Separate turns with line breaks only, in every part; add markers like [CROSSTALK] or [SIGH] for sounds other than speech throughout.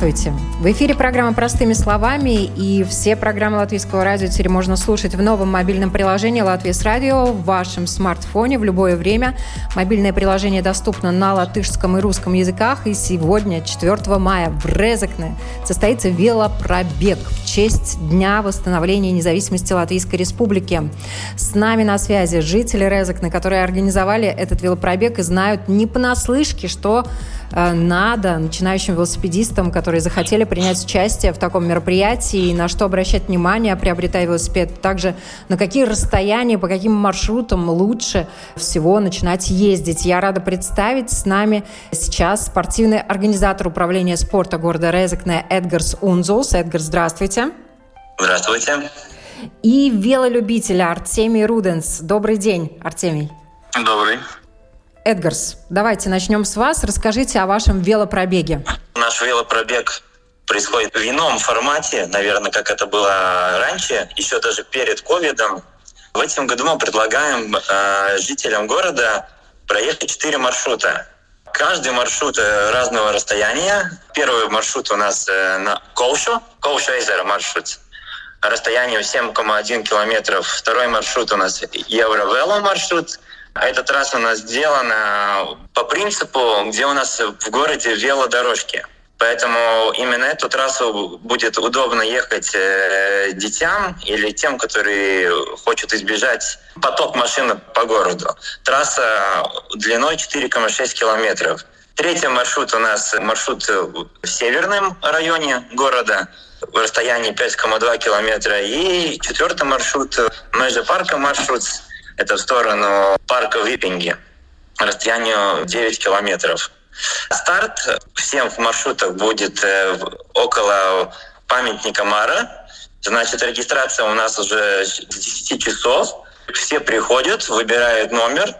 Здравствуйте! В эфире программа «Простыми словами» и все программы Латвийского радио теперь можно слушать в новом мобильном приложении «Латвийс радио» в вашем смартфоне в любое время. Мобильное приложение доступно на латышском и русском языках. И сегодня, 4 мая, в Резекне состоится велопробег в честь Дня восстановления независимости Латвийской Республики. С нами на связи жители Резекне, которые организовали этот велопробег и знают не понаслышке, что надо начинающим велосипедистам, которые захотели принять участие в таком мероприятии, на что обращать внимание, приобретая велосипед, также на какие расстояния, по каким маршрутам лучше всего начинать ездить. Я рада представить с нами сейчас спортивный организатор управления спорта города Резекне Эдгарс Унзулс. Эдгар, здравствуйте.
Здравствуйте.
И велолюбитель Артемий Руденс. Добрый день, Артемий.
Добрый.
Эдгарс, давайте начнем с вас. Расскажите о вашем велопробеге.
Наш велопробег происходит в ином формате, наверное, как это было раньше, еще даже перед ковидом. В этом году мы предлагаем э, жителям города проехать четыре маршрута. Каждый маршрут э, разного расстояния. Первый маршрут у нас э, на Колшу, Колшу Эйзера маршрут. Расстояние 7,1 километров. Второй маршрут у нас Евровело маршрут – эта трасса у нас сделана по принципу, где у нас в городе велодорожки. Поэтому именно эту трассу будет удобно ехать э, детям или тем, которые хотят избежать поток машин по городу. Трасса длиной 4,6 километров. Третий маршрут у нас маршрут в северном районе города в расстоянии 5,2 километра. И четвертый маршрут между парком маршрут это в сторону парка Виппинги, расстоянию 9 километров. Старт всем в маршрутах будет э, около памятника Мара. Значит, регистрация у нас уже с 10 часов. Все приходят, выбирают номер.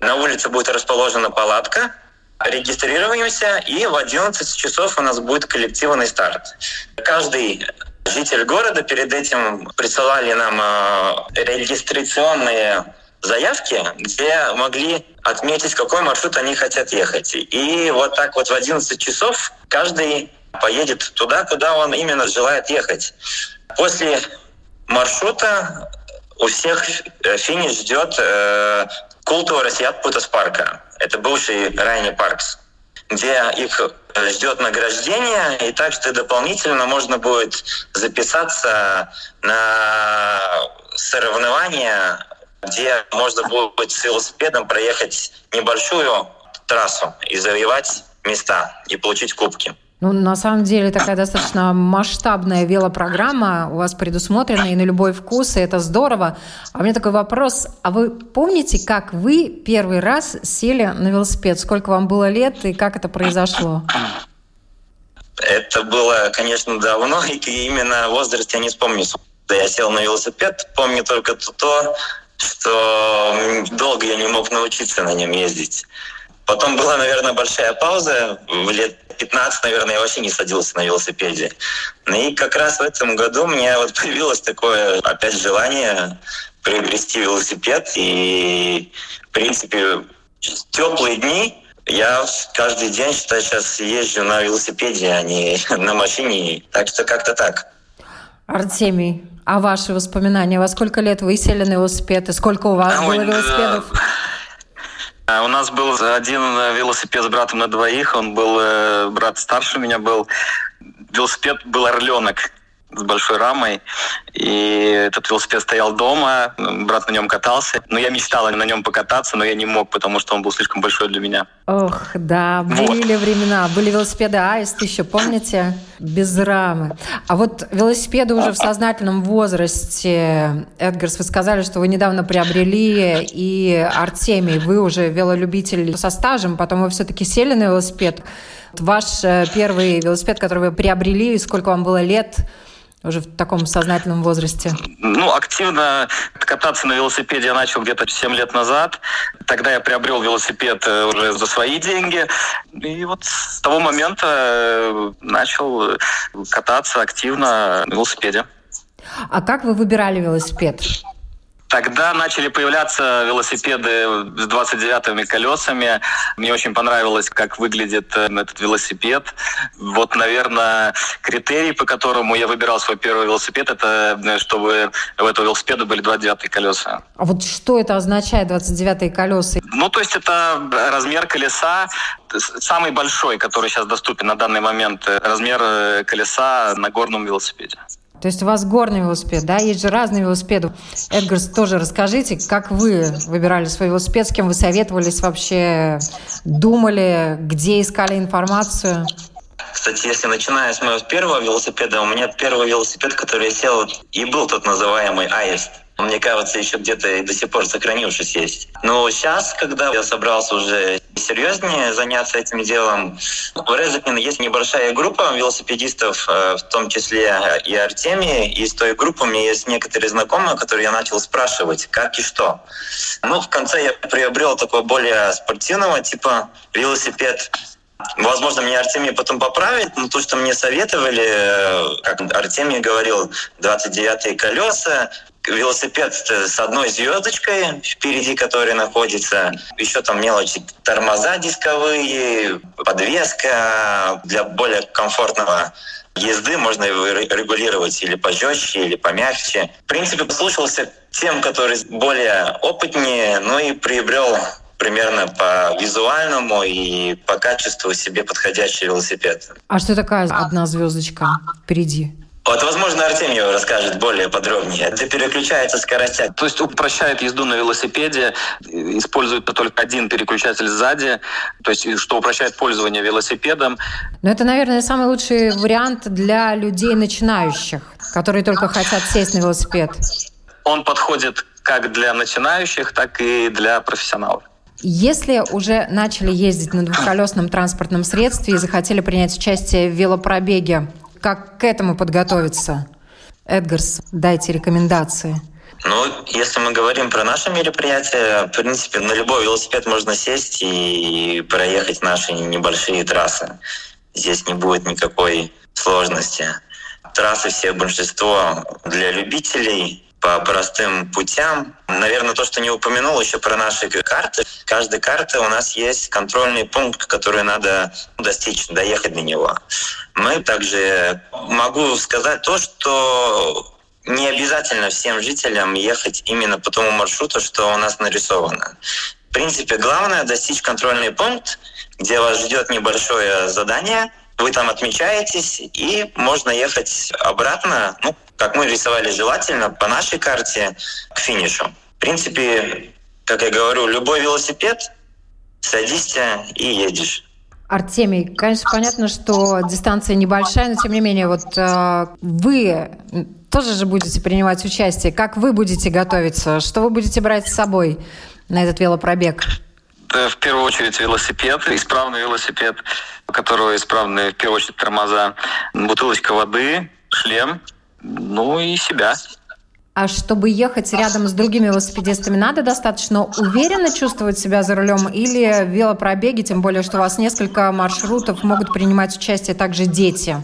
На улице будет расположена палатка. Регистрируемся, и в 11 часов у нас будет коллективный старт. Каждый Жители города перед этим присылали нам э, регистрационные заявки, где могли отметить, какой маршрут они хотят ехать. И вот так вот в 11 часов каждый поедет туда, куда он именно желает ехать. После маршрута у всех э, финиш ждет э, Культура Сиат Путас парка. Это бывший Райни Паркс где их э, ждет награждение, и также дополнительно можно будет записаться на соревнования, где можно будет с велосипедом проехать небольшую трассу и завоевать места и получить кубки.
Ну, на самом деле, такая достаточно масштабная велопрограмма у вас предусмотрена и на любой вкус, и это здорово. А у меня такой вопрос. А вы помните, как вы первый раз сели на велосипед? Сколько вам было лет и как это произошло?
Это было, конечно, давно, [LAUGHS] и именно возраст я не вспомню. Я сел на велосипед, помню только то, что долго я не мог научиться на нем ездить. Потом была, наверное, большая пауза. В лет 15, наверное, я вообще не садился на велосипеде. Ну и как раз в этом году у меня вот появилось такое, опять, желание приобрести велосипед. И, в принципе, теплые дни я каждый день, считаю, сейчас езжу на велосипеде, а не [LAUGHS] на машине. Так что как-то так.
Артемий, а ваши воспоминания? Во сколько лет вы сели на велосипед? И сколько у вас Ой, было велосипедов? Да.
А, у нас был один велосипед с братом на двоих. Он был, э, брат старше меня был. Велосипед был орленок с большой рамой. И этот велосипед стоял дома, брат на нем катался. Но я мечтала на нем покататься, но я не мог, потому что он был слишком большой для меня.
Ох, да, были вот. времена. Были велосипеды Аист еще, помните? Без рамы. А вот велосипеды уже в сознательном возрасте. Эдгарс, вы сказали, что вы недавно приобрели, и Артемий, вы уже велолюбитель со стажем, потом вы все-таки сели на велосипед. Ваш э, первый велосипед, который вы приобрели, сколько вам было лет – уже в таком сознательном возрасте?
Ну, активно кататься на велосипеде я начал где-то 7 лет назад. Тогда я приобрел велосипед э, уже за свои деньги. И вот с того момента э, начал кататься активно на велосипеде.
А как вы выбирали велосипед?
Тогда начали появляться велосипеды с 29-ми колесами. Мне очень понравилось, как выглядит э, этот велосипед. Вот, наверное, критерий, по которому я выбирал свой первый велосипед, это э, чтобы у этого велосипеда были 29-е колеса.
А вот что это означает, 29-е колеса?
Ну, то есть это размер колеса, самый большой, который сейчас доступен на данный момент, э, размер колеса на горном велосипеде.
То есть у вас горный велосипед, да? Есть же разные велосипеды. Эдгарс, тоже расскажите, как вы выбирали свой велосипед, с кем вы советовались вообще, думали, где искали информацию?
Кстати, если начиная с моего первого велосипеда, у меня первый велосипед, который я сел, и был тот называемый Аист мне кажется, еще где-то и до сих пор сохранившись есть. Но сейчас, когда я собрался уже серьезнее заняться этим делом, в Резакине есть небольшая группа велосипедистов, э, в том числе и Артемии. И из той группы у меня есть некоторые знакомые, которые я начал спрашивать, как и что. Ну, в конце я приобрел такой более спортивного типа велосипед, Возможно, меня Артемий потом поправит, но то, что мне советовали, э, как Артемий говорил, 29-е колеса, велосипед с одной звездочкой впереди, которая находится. Еще там мелочи, тормоза дисковые, подвеска для более комфортного езды можно его регулировать или пожестче, или помягче. В принципе, послушался тем, которые более опытнее, ну и приобрел примерно по визуальному и по качеству себе подходящий велосипед.
А что такая одна звездочка впереди?
Вот, возможно, Артемий расскажет более подробнее. Это переключается скоростя.
То есть упрощает езду на велосипеде, использует только один переключатель сзади, то есть что упрощает пользование велосипедом.
Но это, наверное, самый лучший вариант для людей начинающих, которые только хотят сесть на велосипед.
Он подходит как для начинающих, так и для профессионалов.
Если уже начали ездить на двухколесном транспортном средстве и захотели принять участие в велопробеге, как к этому подготовиться? Эдгарс, дайте рекомендации.
Ну, если мы говорим про наше мероприятие, в принципе, на любой велосипед можно сесть и проехать наши небольшие трассы. Здесь не будет никакой сложности. Трассы все большинство для любителей, по простым путям. Наверное, то, что не упомянул еще про наши карты. Каждой карты у нас есть контрольный пункт, который надо достичь, доехать до него. Мы также могу сказать то, что не обязательно всем жителям ехать именно по тому маршруту, что у нас нарисовано. В принципе, главное достичь контрольный пункт, где вас ждет небольшое задание, вы там отмечаетесь, и можно ехать обратно, ну, как мы рисовали желательно, по нашей карте к финишу. В принципе, как я говорю, любой велосипед, садись и едешь.
Артемий, конечно, понятно, что дистанция небольшая, но тем не менее, вот э, вы тоже же будете принимать участие. Как вы будете готовиться? Что вы будете брать с собой на этот велопробег?
В первую очередь велосипед, исправный велосипед, у которого исправны в первую очередь тормоза, бутылочка воды, шлем, ну и себя.
А чтобы ехать рядом с другими велосипедистами, надо достаточно уверенно чувствовать себя за рулем или велопробеги, тем более, что у вас несколько маршрутов, могут принимать участие также дети?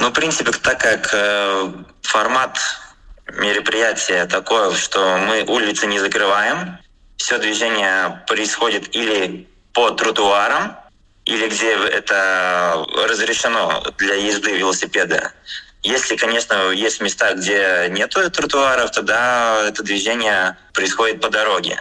Ну, в принципе, так как э, формат мероприятия такое, что мы улицы не закрываем, все движение происходит или по тротуарам, или где это разрешено для езды велосипеда. Если, конечно, есть места, где нет тротуаров, тогда это движение происходит по дороге.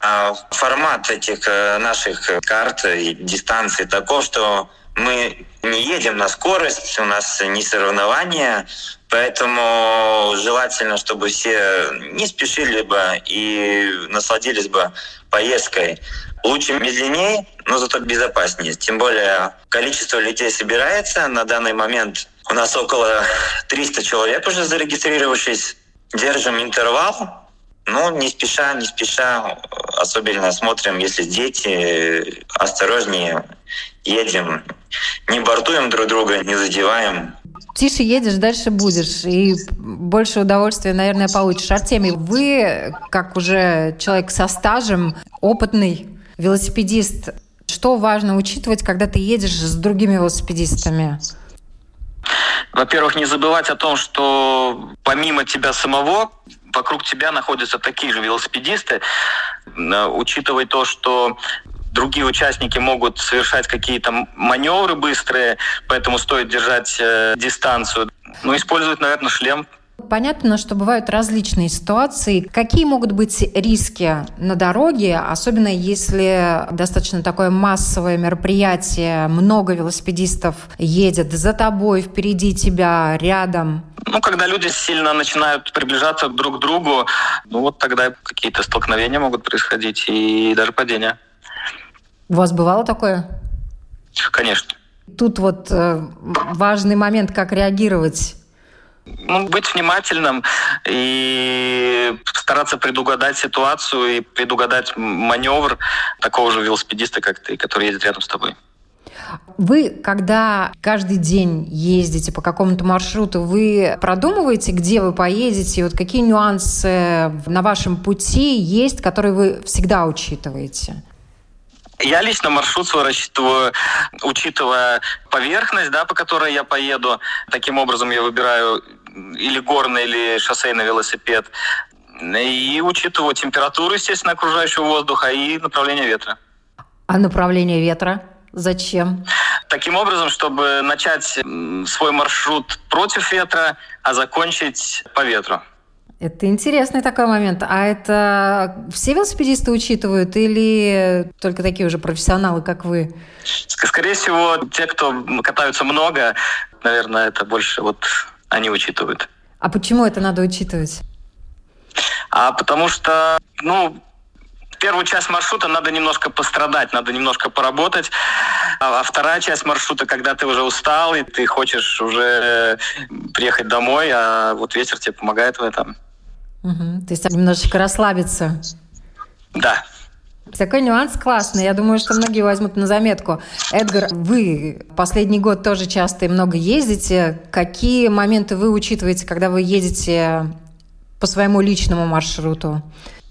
А формат этих э, наших карт и дистанций таков, что мы не едем на скорость, у нас не соревнования, поэтому желательно, чтобы все не спешили бы и насладились бы поездкой. Лучше медленнее, но зато безопаснее. Тем более количество людей собирается на данный момент у нас около 300 человек уже зарегистрировавшись. Держим интервал, ну, не спеша, не спеша, особенно смотрим, если дети, осторожнее едем, не бортуем друг друга, не задеваем.
тише едешь, дальше будешь. И больше удовольствия, наверное, получишь. Артемий, вы, как уже человек со стажем, опытный велосипедист, что важно учитывать, когда ты едешь с другими велосипедистами?
Во-первых, не забывать о том, что помимо тебя самого, вокруг тебя находятся такие же велосипедисты. Э, учитывая то, что другие участники могут совершать какие-то маневры быстрые, поэтому стоит держать э, дистанцию. Ну, использовать, наверное, шлем
Понятно, что бывают различные ситуации. Какие могут быть риски на дороге, особенно если достаточно такое массовое мероприятие, много велосипедистов едет за тобой, впереди тебя, рядом?
Ну, когда люди сильно начинают приближаться друг к другу, ну вот тогда какие-то столкновения могут происходить и даже падения.
У вас бывало такое?
Конечно.
Тут вот э, важный момент, как реагировать
ну, быть внимательным и стараться предугадать ситуацию и предугадать маневр такого же велосипедиста, как ты, который едет рядом с тобой.
Вы, когда каждый день ездите по какому-то маршруту, вы продумываете, где вы поедете, вот какие нюансы на вашем пути есть, которые вы всегда учитываете?
Я лично маршрут свой рассчитываю, учитывая поверхность, да, по которой я поеду. Таким образом я выбираю или горный, или шоссейный велосипед. И учитываю температуру, естественно, окружающего воздуха и направление ветра.
А направление ветра? Зачем?
Таким образом, чтобы начать свой маршрут против ветра, а закончить по ветру.
Это интересный такой момент. А это все велосипедисты учитывают или только такие уже профессионалы, как вы?
Скорее всего, те, кто катаются много, наверное, это больше вот они учитывают.
А почему это надо учитывать?
А потому что, ну, первую часть маршрута надо немножко пострадать, надо немножко поработать. А, а вторая часть маршрута, когда ты уже устал и ты хочешь уже приехать домой, а вот ветер тебе помогает в этом.
Угу. То есть немножечко расслабиться.
Да.
Такой нюанс классный. Я думаю, что многие возьмут на заметку. Эдгар, вы последний год тоже часто и много ездите. Какие моменты вы учитываете, когда вы едете по своему личному маршруту?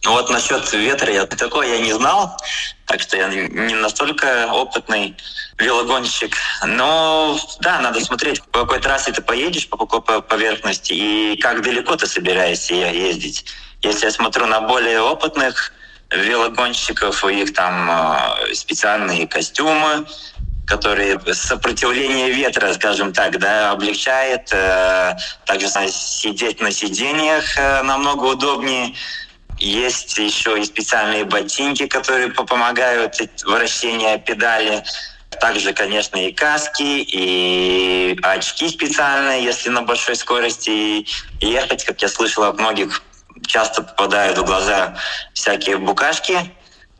Ну вот насчет ветра я такой я не знал, так что я не настолько опытный велогонщик. Но да, надо смотреть, по какой трассе ты поедешь, по какой поверхности и как далеко ты собираешься ездить. Если я смотрю на более опытных велогонщиков, у них там э, специальные костюмы, которые сопротивление ветра, скажем так, да, облегчает. Э, также сидеть на сиденьях э, намного удобнее. Есть еще и специальные ботинки, которые помогают вращению педали. Также, конечно, и каски, и очки специальные, если на большой скорости ехать, как я слышал от многих часто попадают в глаза всякие букашки.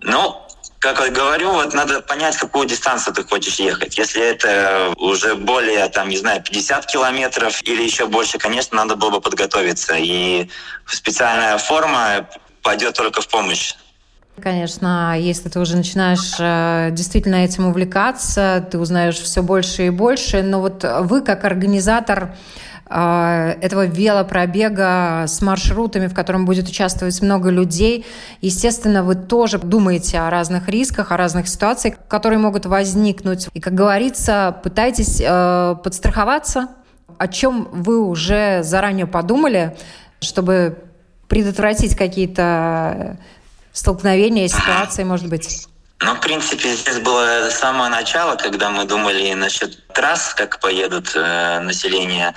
Ну, как я говорю, вот надо понять, какую дистанцию ты хочешь ехать. Если это уже более, там, не знаю, 50 километров или еще больше, конечно, надо было бы подготовиться. И специальная форма пойдет только в помощь.
Конечно, если ты уже начинаешь э, действительно этим увлекаться, ты узнаешь все больше и больше. Но вот вы, как организатор, а, этого велопробега с маршрутами, в котором будет участвовать много людей. Естественно, вы тоже думаете о разных рисках, о разных ситуациях, которые могут возникнуть. И, как говорится, пытайтесь э, подстраховаться, о чем вы уже заранее подумали, чтобы предотвратить какие-то столкновения, ситуации, может быть.
Ну, в принципе, здесь было с самого начала, когда мы думали насчет трасс, как поедут э, население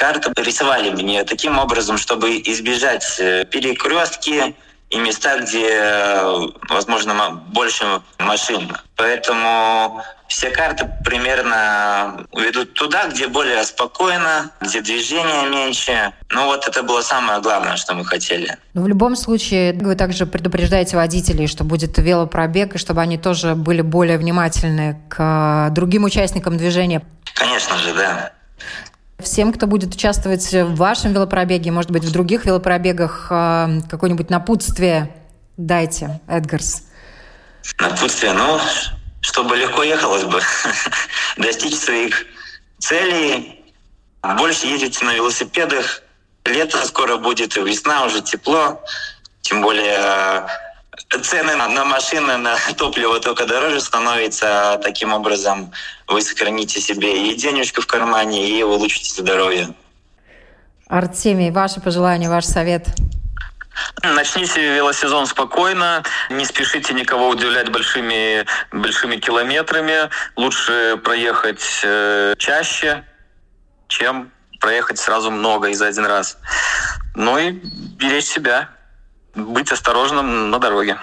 карты рисовали мне таким образом, чтобы избежать э, перекрестки и места, где, возможно, больше машин. Поэтому все карты примерно ведут туда, где более спокойно, где движения меньше. Ну вот это было самое главное, что мы хотели.
Но в любом случае вы также предупреждаете водителей, что будет велопробег, и чтобы они тоже были более внимательны к другим участникам движения.
Конечно же, да.
Всем, кто будет участвовать в вашем велопробеге, может быть, в других велопробегах, э, какое-нибудь напутствие дайте, Эдгарс.
Напутствие, ну, чтобы легко ехалось бы, [LAUGHS] достичь своих целей, больше ездите на велосипедах. Лето скоро будет, и весна уже тепло. Тем более цены на машины, на [LAUGHS] топливо только дороже становятся. Таким образом вы сохраните себе и денежку в кармане, и улучшите здоровье.
Артемий, ваши пожелания, ваш совет –
Начните велосезон спокойно, не спешите никого удивлять большими, большими километрами. Лучше проехать э, чаще, чем проехать сразу много и за один раз. Ну и беречь себя, быть осторожным на дороге.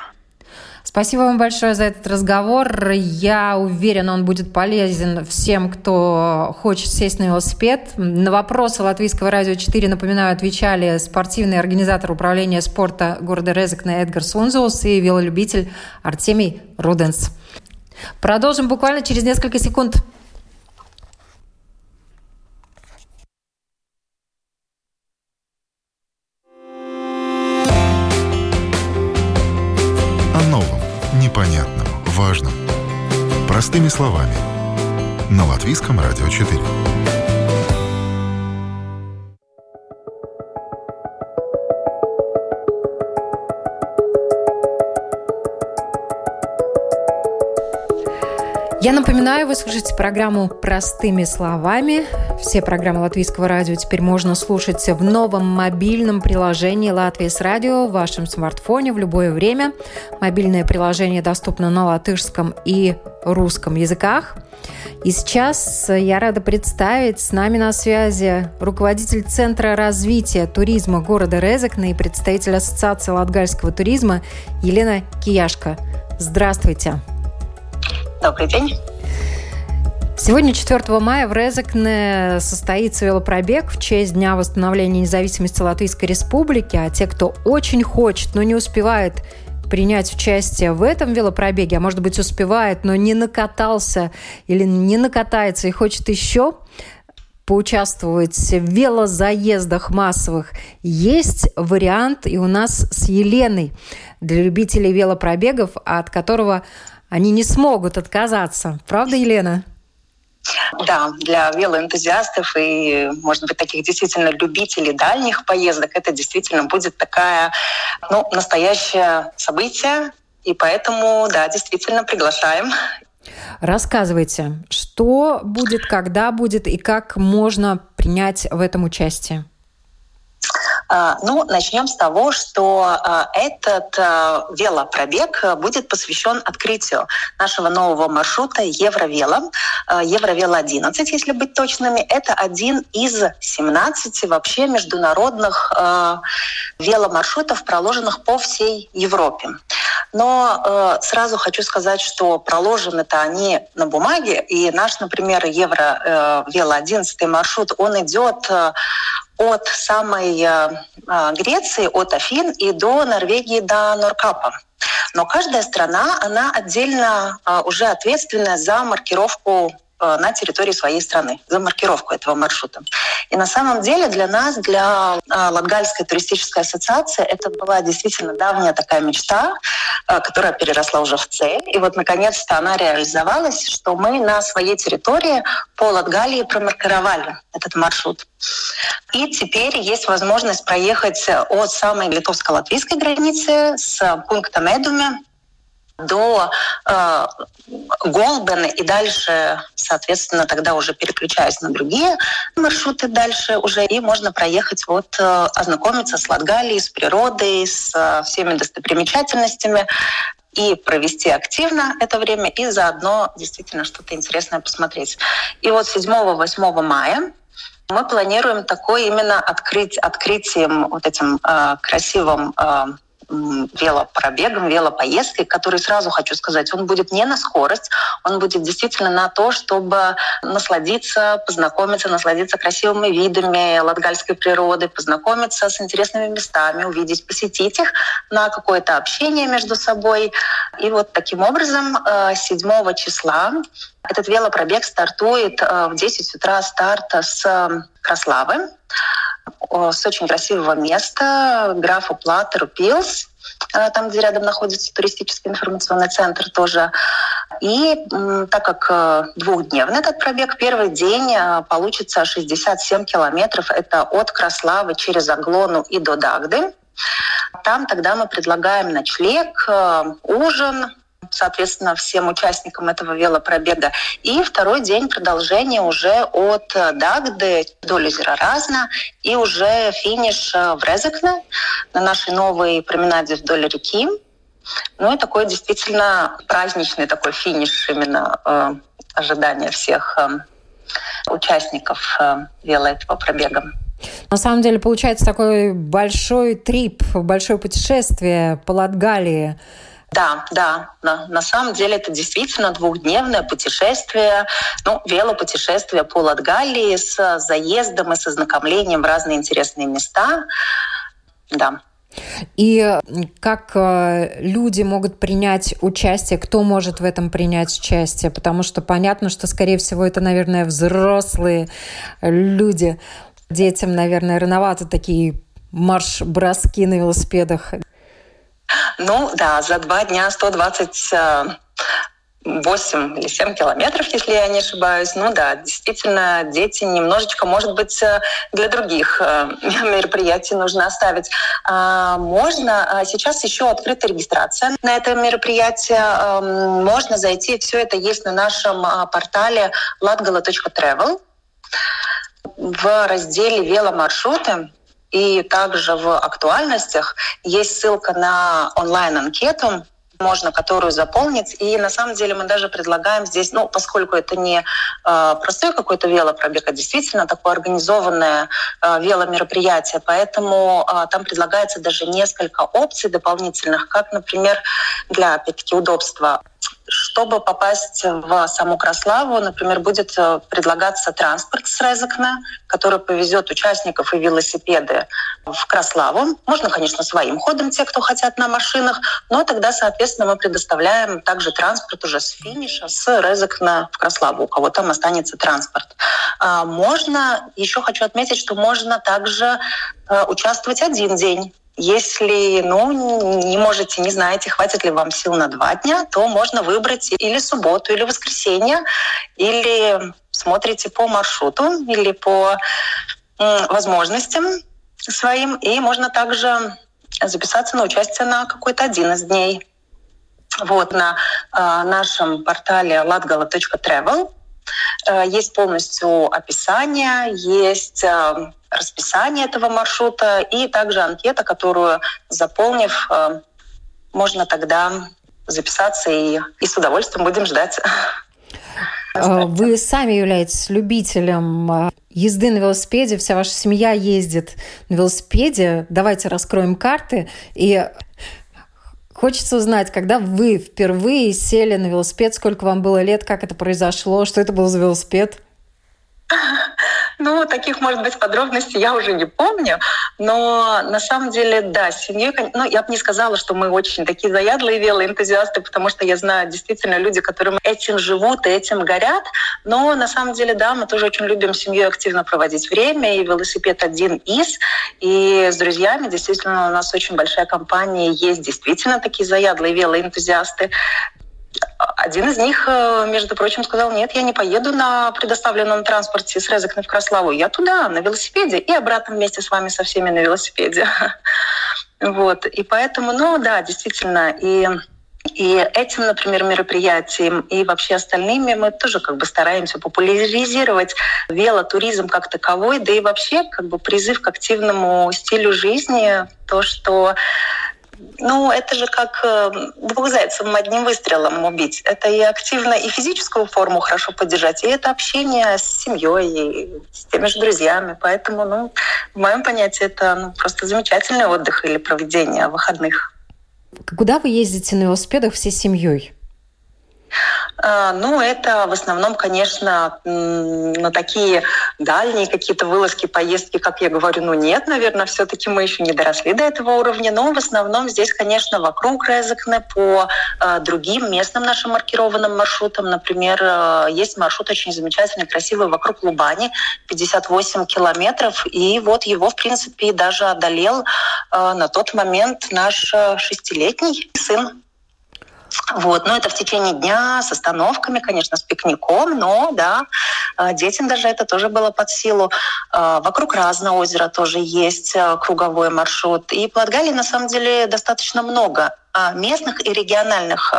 Спасибо вам большое за этот разговор. Я уверена, он будет полезен всем, кто хочет сесть на велосипед. На вопросы Латвийского радио 4, напоминаю, отвечали спортивный организатор управления спорта города Резекна Эдгар Сунзус и велолюбитель Артемий Руденс. Продолжим буквально через несколько секунд.
Простыми словами. На Латвийском радио 4.
Я напоминаю, вы слушаете программу «Простыми словами». Все программы Латвийского радио теперь можно слушать в новом мобильном приложении «Латвия с радио» в вашем смартфоне в любое время. Мобильное приложение доступно на латышском и русском языках. И сейчас я рада представить с нами на связи руководитель Центра развития туризма города Резекна и представитель Ассоциации латгальского туризма Елена Кияшко. Здравствуйте.
Добрый день.
Сегодня, 4 мая, в Резекне состоится велопробег в честь Дня восстановления независимости Латвийской Республики. А те, кто очень хочет, но не успевает принять участие в этом велопробеге, а может быть успевает, но не накатался или не накатается и хочет еще поучаствовать в велозаездах массовых, есть вариант и у нас с Еленой для любителей велопробегов, от которого они не смогут отказаться. Правда, Елена?
Да, для велоэнтузиастов и, может быть, таких действительно любителей дальних поездок это действительно будет такая, ну, настоящее событие. И поэтому, да, действительно приглашаем.
Рассказывайте, что будет, когда будет и как можно принять в этом участие?
А, ну, начнем с того, что а, этот а, велопробег будет посвящен открытию нашего нового маршрута Евровела. Евровела 11, если быть точными. Это один из 17 вообще международных веломаршрутов, проложенных по всей Европе. Но сразу хочу сказать, что проложены-то они на бумаге, и наш, например, Евровела 11 маршрут, он идет от самой э, э, Греции, от Афин и до Норвегии, до Норкапа. Но каждая страна, она отдельно э, уже ответственна за маркировку на территории своей страны, за маркировку этого маршрута. И на самом деле для нас, для э, Латгальской туристической ассоциации, это была действительно давняя такая мечта, э, которая переросла уже в цель. И вот наконец-то она реализовалась, что мы на своей территории по Латгалии промаркировали этот маршрут. И теперь есть возможность проехать от самой литовско-латвийской границы с пункта Медуме до э, Голбена и дальше, соответственно, тогда уже переключаюсь на другие маршруты дальше уже, и можно проехать вот, э, ознакомиться с Латгалией, с природой, с э, всеми достопримечательностями и провести активно это время, и заодно действительно что-то интересное посмотреть. И вот 7-8 мая мы планируем такой именно открыть, открытием вот этим э, красивым э, велопробегом, велопоездкой, который, сразу хочу сказать, он будет не на скорость, он будет действительно на то, чтобы насладиться, познакомиться, насладиться красивыми видами латгальской природы, познакомиться с интересными местами, увидеть, посетить их на какое-то общение между собой. И вот таким образом 7 э, числа этот велопробег стартует э, в 10 утра старта с Краславы с очень красивого места, графа Платер Пилс. там, где рядом находится туристический информационный центр тоже. И так как двухдневный этот пробег, первый день получится 67 километров. Это от Краславы через Аглону и до Дагды. Там тогда мы предлагаем ночлег, ужин, соответственно, всем участникам этого велопробега. И второй день продолжение уже от Дагды до озера Разна и уже финиш в Резекне на нашей новой променаде вдоль реки. Ну и такой действительно праздничный такой финиш именно э, ожидания всех э, участников э, вело этого пробега.
На самом деле получается такой большой трип, большое путешествие по Латгалии.
Да, да, на, на самом деле это действительно двухдневное путешествие, ну, велопутешествие по Латгалии с заездом и с ознакомлением в разные интересные места. Да.
И как э, люди могут принять участие, кто может в этом принять участие? Потому что понятно, что, скорее всего, это, наверное, взрослые люди. Детям, наверное, рановато такие марш-броски на велосипедах.
Ну да, за два дня 120 8 или 7 километров, если я не ошибаюсь. Ну да, действительно, дети немножечко, может быть, э, для других э, [LAUGHS] мероприятий нужно оставить. А, можно, а, сейчас еще открыта регистрация на это мероприятие. Эм, можно зайти, все это есть на нашем а, портале latgala.travel. В разделе «Веломаршруты» и также в актуальностях есть ссылка на онлайн-анкету, можно которую заполнить. И на самом деле мы даже предлагаем здесь, ну, поскольку это не э, простой какой-то велопробег, а действительно такое организованное э, веломероприятие, поэтому э, там предлагается даже несколько опций дополнительных, как, например, для, опять-таки, удобства чтобы попасть в саму Краславу, например, будет э, предлагаться транспорт с Резекна, который повезет участников и велосипеды в Краславу. Можно, конечно, своим ходом, те, кто хотят на машинах, но тогда, соответственно, мы предоставляем также транспорт уже с финиша, с Резекна в Краславу, у кого там останется транспорт. А, можно, еще хочу отметить, что можно также э, участвовать один день если ну, не можете, не знаете, хватит ли вам сил на два дня, то можно выбрать или субботу, или воскресенье, или смотрите по маршруту, или по возможностям своим. И можно также записаться на участие на какой-то один из дней. Вот на э, нашем портале latgala.travel э, есть полностью описание, есть э, расписание этого маршрута и также анкета, которую, заполнив, э, можно тогда записаться и, и с удовольствием будем ждать.
Э, вы сами являетесь любителем э, езды на велосипеде, вся ваша семья ездит на велосипеде. Давайте раскроем карты. И хочется узнать, когда вы впервые сели на велосипед, сколько вам было лет, как это произошло, что это был за велосипед? [LAUGHS]
Ну, таких, может быть, подробностей я уже не помню, но на самом деле, да, семьей, ну, я бы не сказала, что мы очень такие заядлые велоэнтузиасты, потому что я знаю действительно люди, которые этим живут и этим горят, но на самом деле, да, мы тоже очень любим семьей активно проводить время, и велосипед один из, и с друзьями действительно у нас очень большая компания, есть действительно такие заядлые велоэнтузиасты, один из них, э, между прочим, сказал, нет, я не поеду на предоставленном транспорте с Резекна в Краславу, я туда, на велосипеде, и обратно вместе с вами со всеми на велосипеде. [LAUGHS] Вот, и поэтому, ну да, действительно, и и этим, например, мероприятием и вообще остальными мы тоже как бы стараемся популяризировать велотуризм как таковой, да и вообще как бы призыв к активному стилю жизни, то, что ну, это же как э, двух зайцев одним выстрелом убить. Это и активно, и физическую форму хорошо поддержать, и это общение с семьей, и с теми же друзьями. Поэтому, ну, в моем понятии, это ну, просто замечательный отдых или проведение выходных.
Куда вы ездите на велосипедах всей семьей?
А, ну, это в основном, конечно, на такие дальние какие-то вылазки, поездки, как я говорю, ну нет, наверное, все-таки мы еще не доросли до этого уровня, но в основном здесь, конечно, вокруг Резекне по а, другим местным нашим маркированным маршрутам. Например, а, есть маршрут очень замечательный, красивый вокруг Лубани, 58 километров, и вот его, в принципе, даже одолел на тот момент наш шестилетний сын. Вот. Но это в течение дня с остановками, конечно, с пикником, но да, э, детям даже это тоже было под силу. Э, вокруг Разного озера тоже есть э, круговой маршрут. И в Латгалии на самом деле достаточно много местных и региональных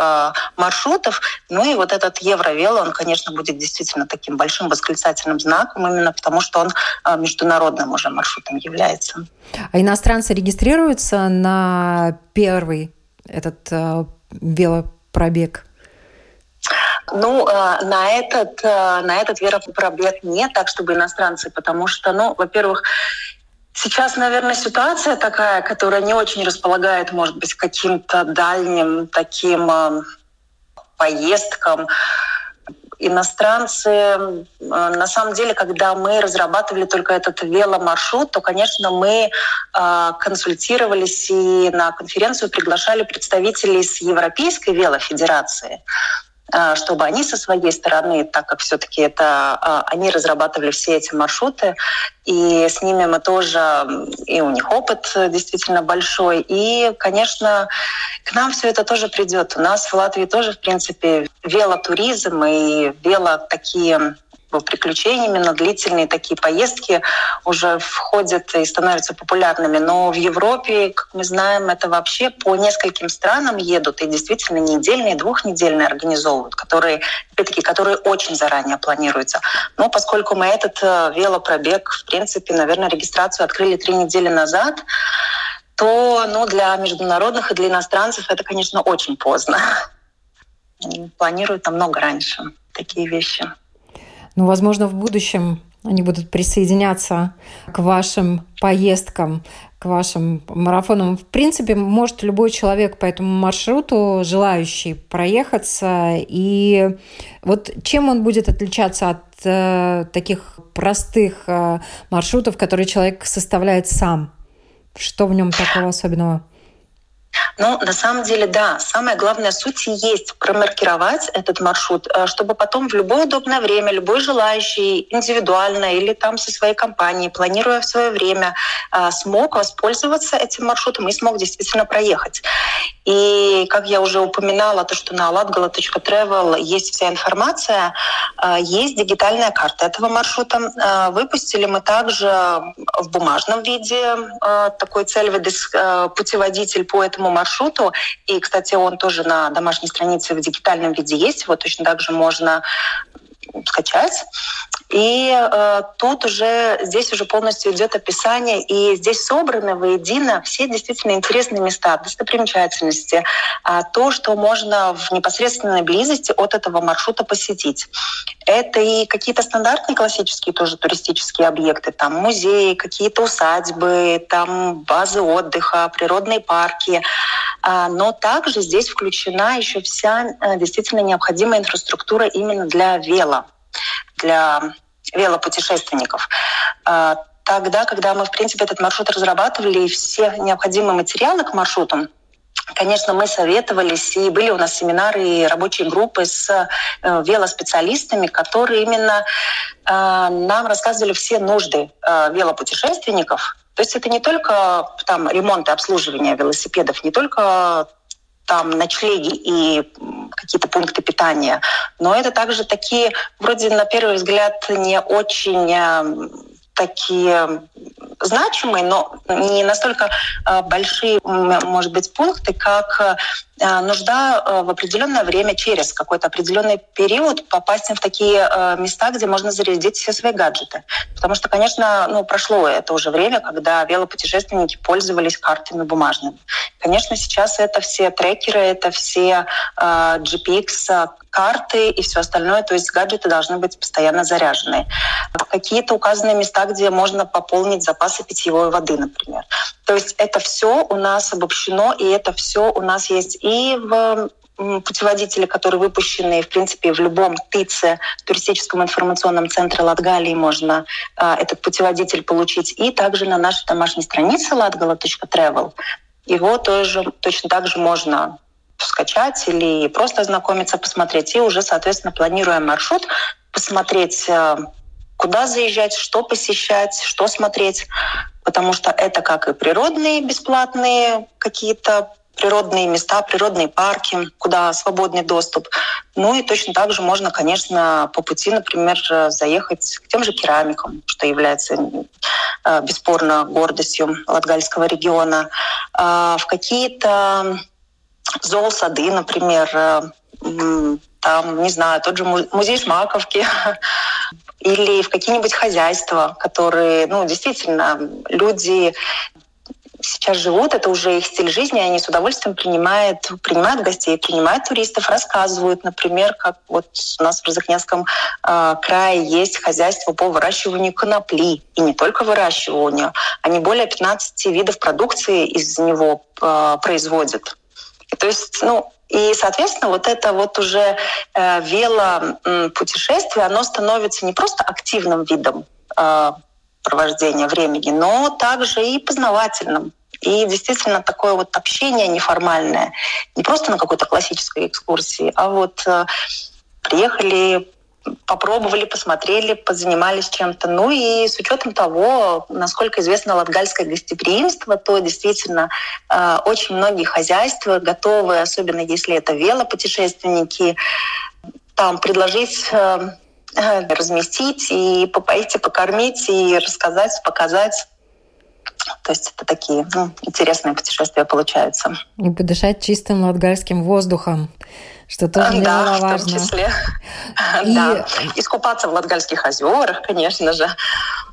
маршрутов. Ну и вот этот Евровел, он, конечно, будет действительно таким большим восклицательным знаком, именно потому что он международным уже маршрутом является.
А иностранцы регистрируются на первый этот велопробег?
Ну, э, на этот, э, на этот велопробег нет, так чтобы иностранцы, потому что, ну, во-первых, Сейчас, наверное, ситуация такая, которая не очень располагает, может быть, каким-то дальним таким э, поездкам иностранцы, э, на самом деле, когда мы разрабатывали только этот веломаршрут, то, конечно, мы э, консультировались и на конференцию приглашали представителей с Европейской велофедерации. А, чтобы они со своей стороны, так как все-таки это а, они разрабатывали все эти маршруты, и с ними мы тоже, и у них опыт действительно большой. И, конечно, к нам все это тоже придет. У нас в Латвии тоже, в принципе, велотуризм и вело такие приключениями, но длительные такие поездки уже входят и становятся популярными. Но в Европе, как мы знаем, это вообще по нескольким странам едут и действительно недельные, двухнедельные организовывают, которые, опять-таки, которые очень заранее планируются. Но поскольку мы этот э, велопробег, в принципе, наверное, регистрацию открыли три недели назад, то ну, для международных и для иностранцев это, конечно, очень поздно. Планируют намного раньше такие вещи.
Ну, возможно, в будущем они будут присоединяться к вашим поездкам, к вашим марафонам. В принципе, может любой человек по этому маршруту, желающий проехаться. И вот чем он будет отличаться от э, таких простых э, маршрутов, которые человек составляет сам? Что в нем такого особенного?
Ну, на самом деле, да, самая главная суть есть промаркировать этот маршрут, э, чтобы потом в любое удобное время любой желающий индивидуально или там со своей компанией, планируя в свое время, э, смог воспользоваться этим маршрутом и смог действительно проехать. И как я уже упоминала, то, что на latgala.travel есть вся информация, э, есть дигитальная карта этого маршрута. Выпустили мы также в бумажном виде такой цельвидес путеводитель по этому этому маршруту. И, кстати, он тоже на домашней странице в дигитальном виде есть. Его точно так же можно скачать. И э, тут уже здесь уже полностью идет описание, и здесь собраны воедино все действительно интересные места, достопримечательности, э, то, что можно в непосредственной близости от этого маршрута посетить. Это и какие-то стандартные классические тоже туристические объекты, там музеи, какие-то усадьбы, там базы отдыха, природные парки. А, но также здесь включена еще вся э, действительно необходимая инфраструктура именно для вело для велопутешественников. А, тогда, когда мы, в принципе, этот маршрут разрабатывали, и все необходимые материалы к маршруту, Конечно, мы советовались, и были у нас семинары и рабочие группы с э, велоспециалистами, которые именно э, нам рассказывали все нужды э, велопутешественников. То есть это не только там ремонт и обслуживание велосипедов, не только там ночлеги и какие-то пункты питания. Но это также такие, вроде на первый взгляд, не очень э, такие значимые, но не настолько э, большие, может быть, пункты, как э, нужда в определенное время, через какой-то определенный период попасть в такие места, где можно зарядить все свои гаджеты. Потому что, конечно, ну, прошло это уже время, когда велопутешественники пользовались картами бумажными. Конечно, сейчас это все трекеры, это все э, GPX карты и все остальное, то есть гаджеты должны быть постоянно заряжены. Какие-то указанные места, где можно пополнить запасы питьевой воды, например. То есть это все у нас обобщено, и это все у нас есть в путеводители, которые выпущены, в принципе, в любом ТИЦе, туристическом информационном центре Латгалии можно э, этот путеводитель получить. И также на нашей домашней странице latgala.travel его тоже точно так же можно скачать или просто ознакомиться, посмотреть. И уже, соответственно, планируя маршрут, посмотреть, э, куда заезжать, что посещать, что смотреть. Потому что это как и природные бесплатные какие-то природные места, природные парки, куда свободный доступ. Ну и точно так же можно, конечно, по пути, например, заехать к тем же керамикам, что является э, бесспорно гордостью Латгальского региона, а, в какие-то зоосады, например, э, там, не знаю, тот же музей Шмаковки, [LAUGHS] или в какие-нибудь хозяйства, которые, ну, действительно, люди сейчас живут, это уже их стиль жизни, они с удовольствием принимают, принимают гостей, принимают туристов, рассказывают, например, как вот у нас в Розыкнянском э, крае есть хозяйство по выращиванию конопли, и не только выращиванию, они более 15 видов продукции из него э, производят. То есть, ну, и, соответственно, вот это вот уже э, велопутешествие, оно становится не просто активным видом э, провождения времени, но также и познавательным. И действительно такое вот общение неформальное, не просто на какой-то классической экскурсии, а вот э, приехали, попробовали, посмотрели, позанимались чем-то. Ну и с учетом того, насколько известно латгальское гостеприимство, то действительно э, очень многие хозяйства готовы, особенно если это велопутешественники, там предложить э, разместить и попоить, и покормить, и рассказать, показать. То есть это такие ну, интересные путешествия получаются.
И подышать чистым латгальским воздухом, что тоже да, немаловажно.
в том числе. [LAUGHS] И... Да. Искупаться в латгальских озерах, конечно же.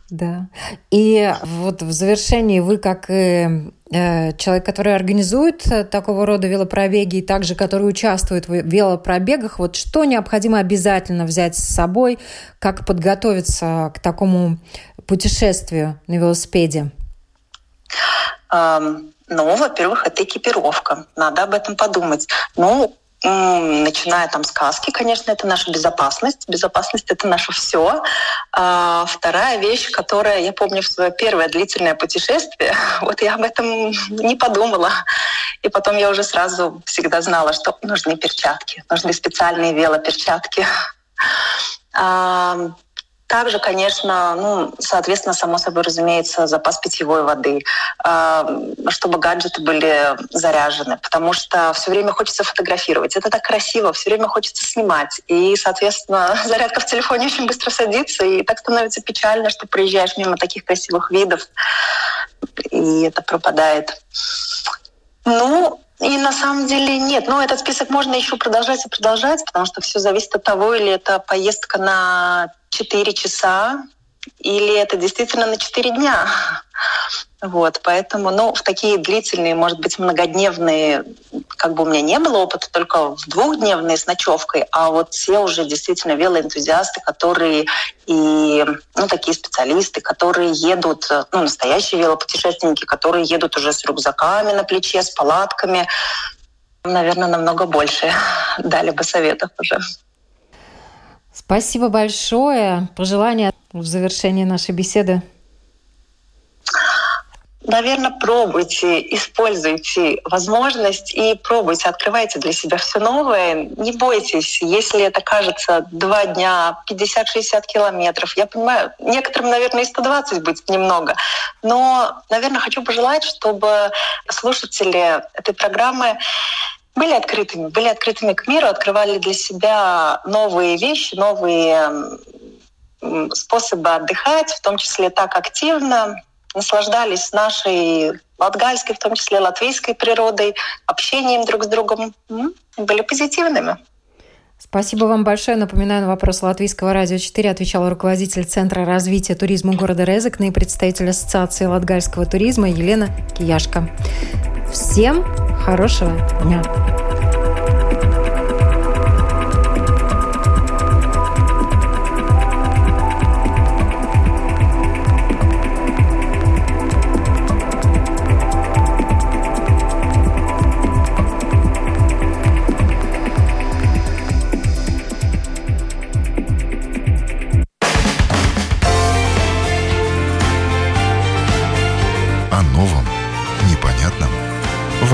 Да. И вот в завершении вы, как и э, человек, который организует э, такого рода велопробеги, и также который участвует в велопробегах, вот что необходимо обязательно взять с собой, как подготовиться к такому путешествию на велосипеде?
Ну, во-первых, это экипировка. Надо об этом подумать. Ну, начиная там с каски, конечно, это наша безопасность. Безопасность — это наше все. А вторая вещь, которая, я помню, в свое первое длительное путешествие, [LAUGHS] вот я об этом не подумала. И потом я уже сразу всегда знала, что нужны перчатки, нужны специальные велоперчатки. Также, конечно, ну, соответственно, само собой разумеется, запас питьевой воды, э, чтобы гаджеты были заряжены, потому что все время хочется фотографировать. Это так красиво, все время хочется снимать. И, соответственно, [LAUGHS] зарядка в телефоне очень быстро садится, и так становится печально, что проезжаешь мимо таких красивых видов, и это пропадает. Ну, и на самом деле нет. Ну, этот список можно еще продолжать и продолжать, потому что все зависит от того, или это поездка на 4 часа, или это действительно на 4 дня. Вот, поэтому, ну, в такие длительные, может быть, многодневные, как бы у меня не было опыта, только в двухдневные с ночевкой, а вот все уже действительно велоэнтузиасты, которые и, ну, такие специалисты, которые едут, ну, настоящие велопутешественники, которые едут уже с рюкзаками на плече, с палатками, наверное, намного больше [LAUGHS] дали бы советов уже.
Спасибо большое. Пожелания в завершении нашей беседы.
Наверное, пробуйте, используйте возможность и пробуйте, открывайте для себя все новое. Не бойтесь, если это кажется два дня, 50-60 километров. Я понимаю, некоторым, наверное, и 120 будет немного. Но, наверное, хочу пожелать, чтобы слушатели этой программы были открытыми, были открытыми к миру, открывали для себя новые вещи, новые способы отдыхать, в том числе так активно, наслаждались нашей латгальской, в том числе латвийской природой, общением друг с другом, были позитивными.
Спасибо вам большое. Напоминаю, на вопрос Латвийского радио 4 отвечал руководитель Центра развития туризма города Резекна и представитель Ассоциации латгальского туризма Елена Кияшко. Всем хорошего дня!